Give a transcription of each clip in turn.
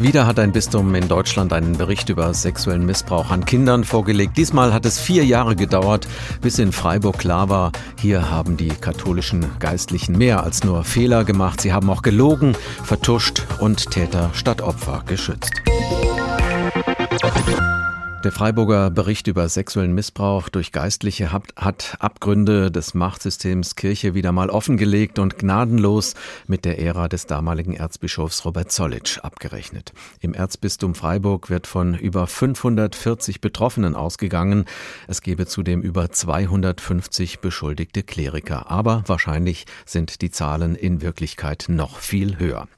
Wieder hat ein Bistum in Deutschland einen Bericht über sexuellen Missbrauch an Kindern vorgelegt. Diesmal hat es vier Jahre gedauert, bis in Freiburg klar war, hier haben die katholischen Geistlichen mehr als nur Fehler gemacht. Sie haben auch gelogen, vertuscht und Täter statt Opfer geschützt. Der Freiburger Bericht über sexuellen Missbrauch durch Geistliche hat, Abgründe des Machtsystems Kirche wieder mal offengelegt und gnadenlos mit der Ära des damaligen Erzbischofs Robert Zollitsch abgerechnet. Im Erzbistum Freiburg wird von über 540 Betroffenen ausgegangen. Es gebe zudem über 250 beschuldigte Kleriker. Aber wahrscheinlich sind die Zahlen in Wirklichkeit noch viel höher.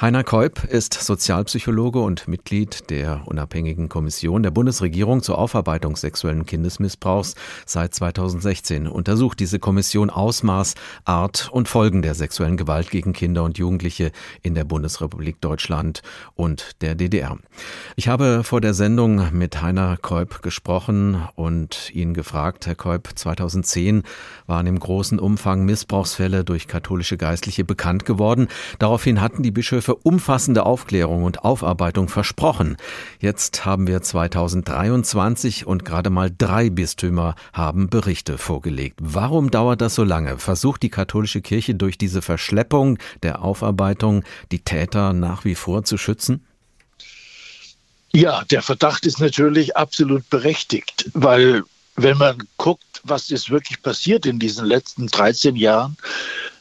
Heiner Keup ist Sozialpsychologe und Mitglied der unabhängigen Kommission der Bundes Bundesregierung zur Aufarbeitung sexuellen Kindesmissbrauchs seit 2016 untersucht diese Kommission Ausmaß, Art und Folgen der sexuellen Gewalt gegen Kinder und Jugendliche in der Bundesrepublik Deutschland und der DDR. Ich habe vor der Sendung mit Heiner Keup gesprochen und ihn gefragt, Herr Keup, 2010 waren im großen Umfang Missbrauchsfälle durch katholische Geistliche bekannt geworden. Daraufhin hatten die Bischöfe umfassende Aufklärung und Aufarbeitung versprochen. Jetzt haben wir 2013 23 und gerade mal drei Bistümer haben Berichte vorgelegt. Warum dauert das so lange? Versucht die katholische Kirche durch diese Verschleppung der Aufarbeitung die Täter nach wie vor zu schützen? Ja, der Verdacht ist natürlich absolut berechtigt, weil wenn man guckt, was ist wirklich passiert in diesen letzten 13 Jahren,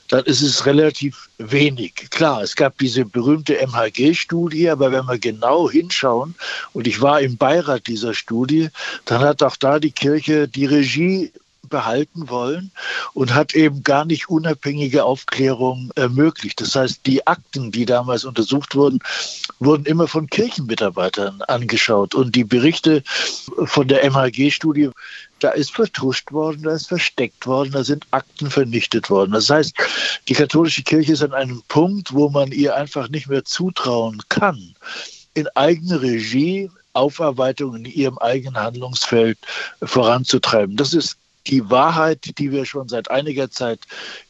dann ist es relativ wenig. Klar, es gab diese berühmte MHG-Studie, aber wenn wir genau hinschauen, und ich war im Beirat dieser Studie, dann hat auch da die Kirche die Regie behalten wollen und hat eben gar nicht unabhängige Aufklärung ermöglicht. Das heißt, die Akten, die damals untersucht wurden, wurden immer von Kirchenmitarbeitern angeschaut und die Berichte von der MHG-Studie da ist vertuscht worden, da ist versteckt worden, da sind Akten vernichtet worden. Das heißt, die katholische Kirche ist an einem Punkt, wo man ihr einfach nicht mehr zutrauen kann, in eigener Regie Aufarbeitung in ihrem eigenen Handlungsfeld voranzutreiben. Das ist die Wahrheit, die wir schon seit einiger Zeit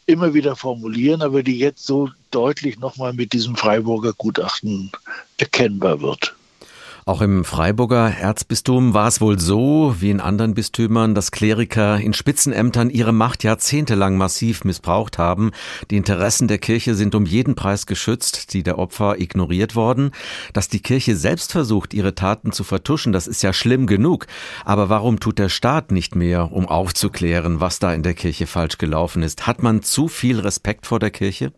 immer wieder formulieren, aber die jetzt so deutlich nochmal mit diesem Freiburger Gutachten erkennbar wird. Auch im Freiburger Erzbistum war es wohl so, wie in anderen Bistümern, dass Kleriker in Spitzenämtern ihre Macht jahrzehntelang massiv missbraucht haben. Die Interessen der Kirche sind um jeden Preis geschützt, die der Opfer ignoriert worden. Dass die Kirche selbst versucht, ihre Taten zu vertuschen, das ist ja schlimm genug. Aber warum tut der Staat nicht mehr, um aufzuklären, was da in der Kirche falsch gelaufen ist? Hat man zu viel Respekt vor der Kirche?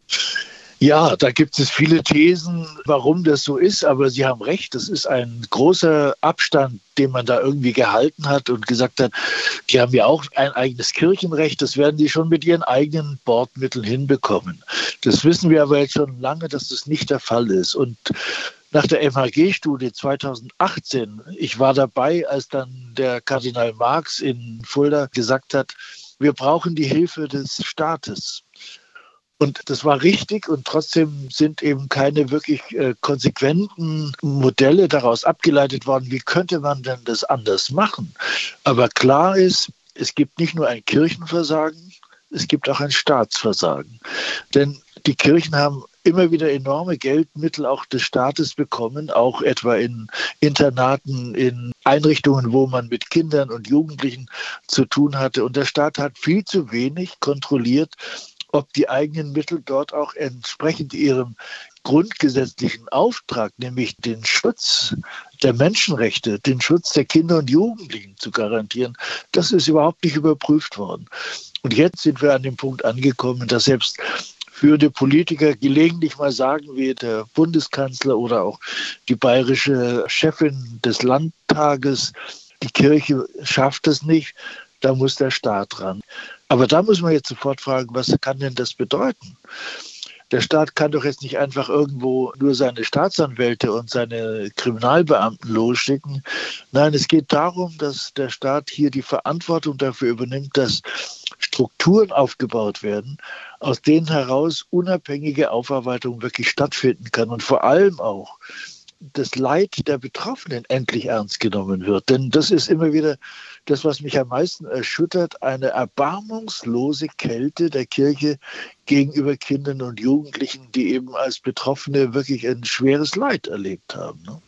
Ja, da gibt es viele Thesen, warum das so ist, aber Sie haben recht, das ist ein großer Abstand, den man da irgendwie gehalten hat und gesagt hat, die haben ja auch ein eigenes Kirchenrecht, das werden die schon mit ihren eigenen Bordmitteln hinbekommen. Das wissen wir aber jetzt schon lange, dass das nicht der Fall ist. Und nach der MHG-Studie 2018, ich war dabei, als dann der Kardinal Marx in Fulda gesagt hat, wir brauchen die Hilfe des Staates. Und das war richtig und trotzdem sind eben keine wirklich äh, konsequenten Modelle daraus abgeleitet worden. Wie könnte man denn das anders machen? Aber klar ist, es gibt nicht nur ein Kirchenversagen, es gibt auch ein Staatsversagen. Denn die Kirchen haben immer wieder enorme Geldmittel auch des Staates bekommen, auch etwa in Internaten, in Einrichtungen, wo man mit Kindern und Jugendlichen zu tun hatte. Und der Staat hat viel zu wenig kontrolliert, ob die eigenen Mittel dort auch entsprechend ihrem grundgesetzlichen Auftrag, nämlich den Schutz der Menschenrechte, den Schutz der Kinder und Jugendlichen zu garantieren, das ist überhaupt nicht überprüft worden. Und jetzt sind wir an dem Punkt angekommen, dass selbst führende Politiker gelegentlich mal sagen, wie der Bundeskanzler oder auch die bayerische Chefin des Landtages, die Kirche schafft es nicht, da muss der Staat ran. Aber da muss man jetzt sofort fragen, was kann denn das bedeuten? Der Staat kann doch jetzt nicht einfach irgendwo nur seine Staatsanwälte und seine Kriminalbeamten losschicken. Nein, es geht darum, dass der Staat hier die Verantwortung dafür übernimmt, dass Strukturen aufgebaut werden, aus denen heraus unabhängige Aufarbeitung wirklich stattfinden kann und vor allem auch das Leid der Betroffenen endlich ernst genommen wird. Denn das ist immer wieder das, was mich am meisten erschüttert, eine erbarmungslose Kälte der Kirche gegenüber Kindern und Jugendlichen, die eben als Betroffene wirklich ein schweres Leid erlebt haben. Ne?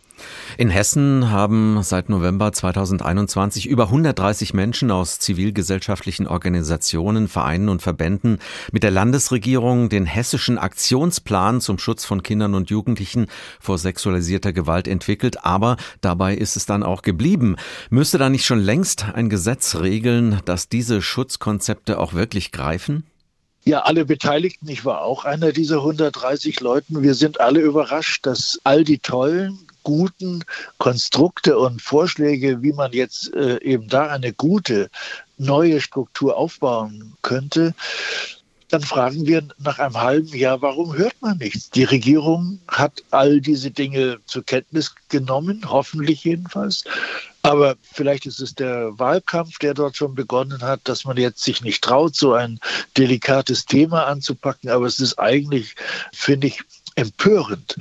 In Hessen haben seit November 2021 über 130 Menschen aus zivilgesellschaftlichen Organisationen, Vereinen und Verbänden mit der Landesregierung den hessischen Aktionsplan zum Schutz von Kindern und Jugendlichen vor sexualisierter Gewalt entwickelt. Aber dabei ist es dann auch geblieben. Müsste da nicht schon längst ein Gesetz regeln, dass diese Schutzkonzepte auch wirklich greifen? Ja, alle Beteiligten, ich war auch einer dieser 130 Leuten. Wir sind alle überrascht, dass all die tollen, guten Konstrukte und Vorschläge, wie man jetzt äh, eben da eine gute neue Struktur aufbauen könnte, dann fragen wir nach einem halben Jahr, warum hört man nichts? Die Regierung hat all diese Dinge zur Kenntnis genommen, hoffentlich jedenfalls. Aber vielleicht ist es der Wahlkampf, der dort schon begonnen hat, dass man jetzt sich nicht traut, so ein delikates Thema anzupacken. Aber es ist eigentlich, finde ich, empörend,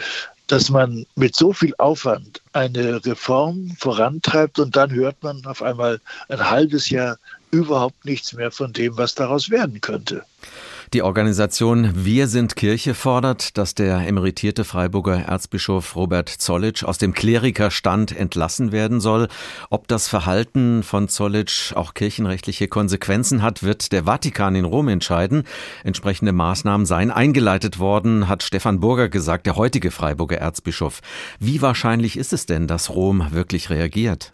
dass man mit so viel Aufwand eine Reform vorantreibt und dann hört man auf einmal ein halbes Jahr überhaupt nichts mehr von dem, was daraus werden könnte. Die Organisation Wir sind Kirche fordert, dass der emeritierte Freiburger Erzbischof Robert Zollitsch aus dem Klerikerstand entlassen werden soll. Ob das Verhalten von Zollitsch auch kirchenrechtliche Konsequenzen hat, wird der Vatikan in Rom entscheiden. Entsprechende Maßnahmen seien eingeleitet worden, hat Stefan Burger gesagt, der heutige Freiburger Erzbischof. Wie wahrscheinlich ist es denn, dass Rom wirklich reagiert?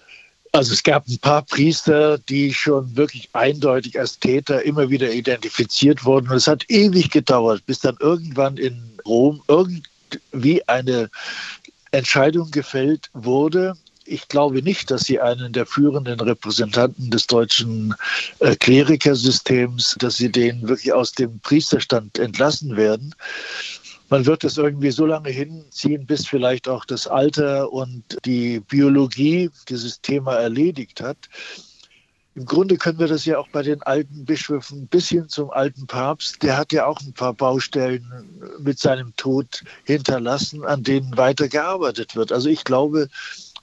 Also es gab ein paar Priester, die schon wirklich eindeutig als Täter immer wieder identifiziert wurden. Und es hat ewig gedauert, bis dann irgendwann in Rom irgendwie eine Entscheidung gefällt wurde. Ich glaube nicht, dass sie einen der führenden Repräsentanten des deutschen äh, Klerikersystems, dass sie den wirklich aus dem Priesterstand entlassen werden man wird es irgendwie so lange hinziehen, bis vielleicht auch das Alter und die Biologie dieses Thema erledigt hat. Im Grunde können wir das ja auch bei den alten Bischöfen bis hin zum alten Papst. Der hat ja auch ein paar Baustellen mit seinem Tod hinterlassen, an denen weitergearbeitet wird. Also ich glaube,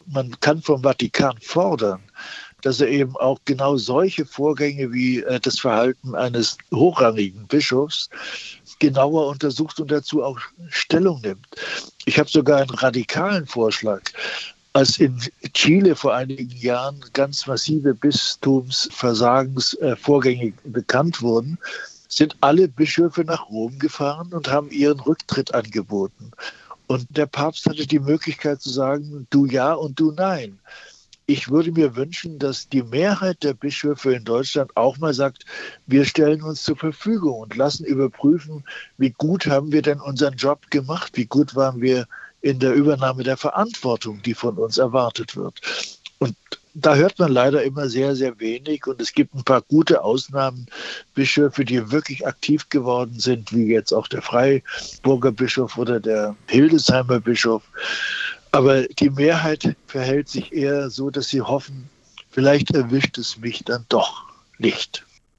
man kann vom Vatikan fordern, dass er eben auch genau solche Vorgänge wie äh, das Verhalten eines hochrangigen Bischofs genauer untersucht und dazu auch Stellung nimmt. Ich habe sogar einen radikalen Vorschlag. Als in Chile vor einigen Jahren ganz massive Bistumsversagensvorgänge bekannt wurden, sind alle Bischöfe nach Rom gefahren und haben ihren Rücktritt angeboten. Und der Papst hatte die Möglichkeit zu sagen, du ja und du nein ich würde mir wünschen, dass die Mehrheit der Bischöfe in Deutschland auch mal sagt, wir stellen uns zur Verfügung und lassen überprüfen, wie gut haben wir denn unseren Job gemacht, wie gut waren wir in der Übernahme der Verantwortung, die von uns erwartet wird. Und da hört man leider immer sehr, sehr wenig. Und es gibt ein paar gute Ausnahmen, Bischöfe, die wirklich aktiv geworden sind, wie jetzt auch der Freiburger Bischof oder der Hildesheimer Bischof. Aber die Mehrheit verhält sich eher so, dass sie hoffen, vielleicht erwischt es mich dann doch nicht.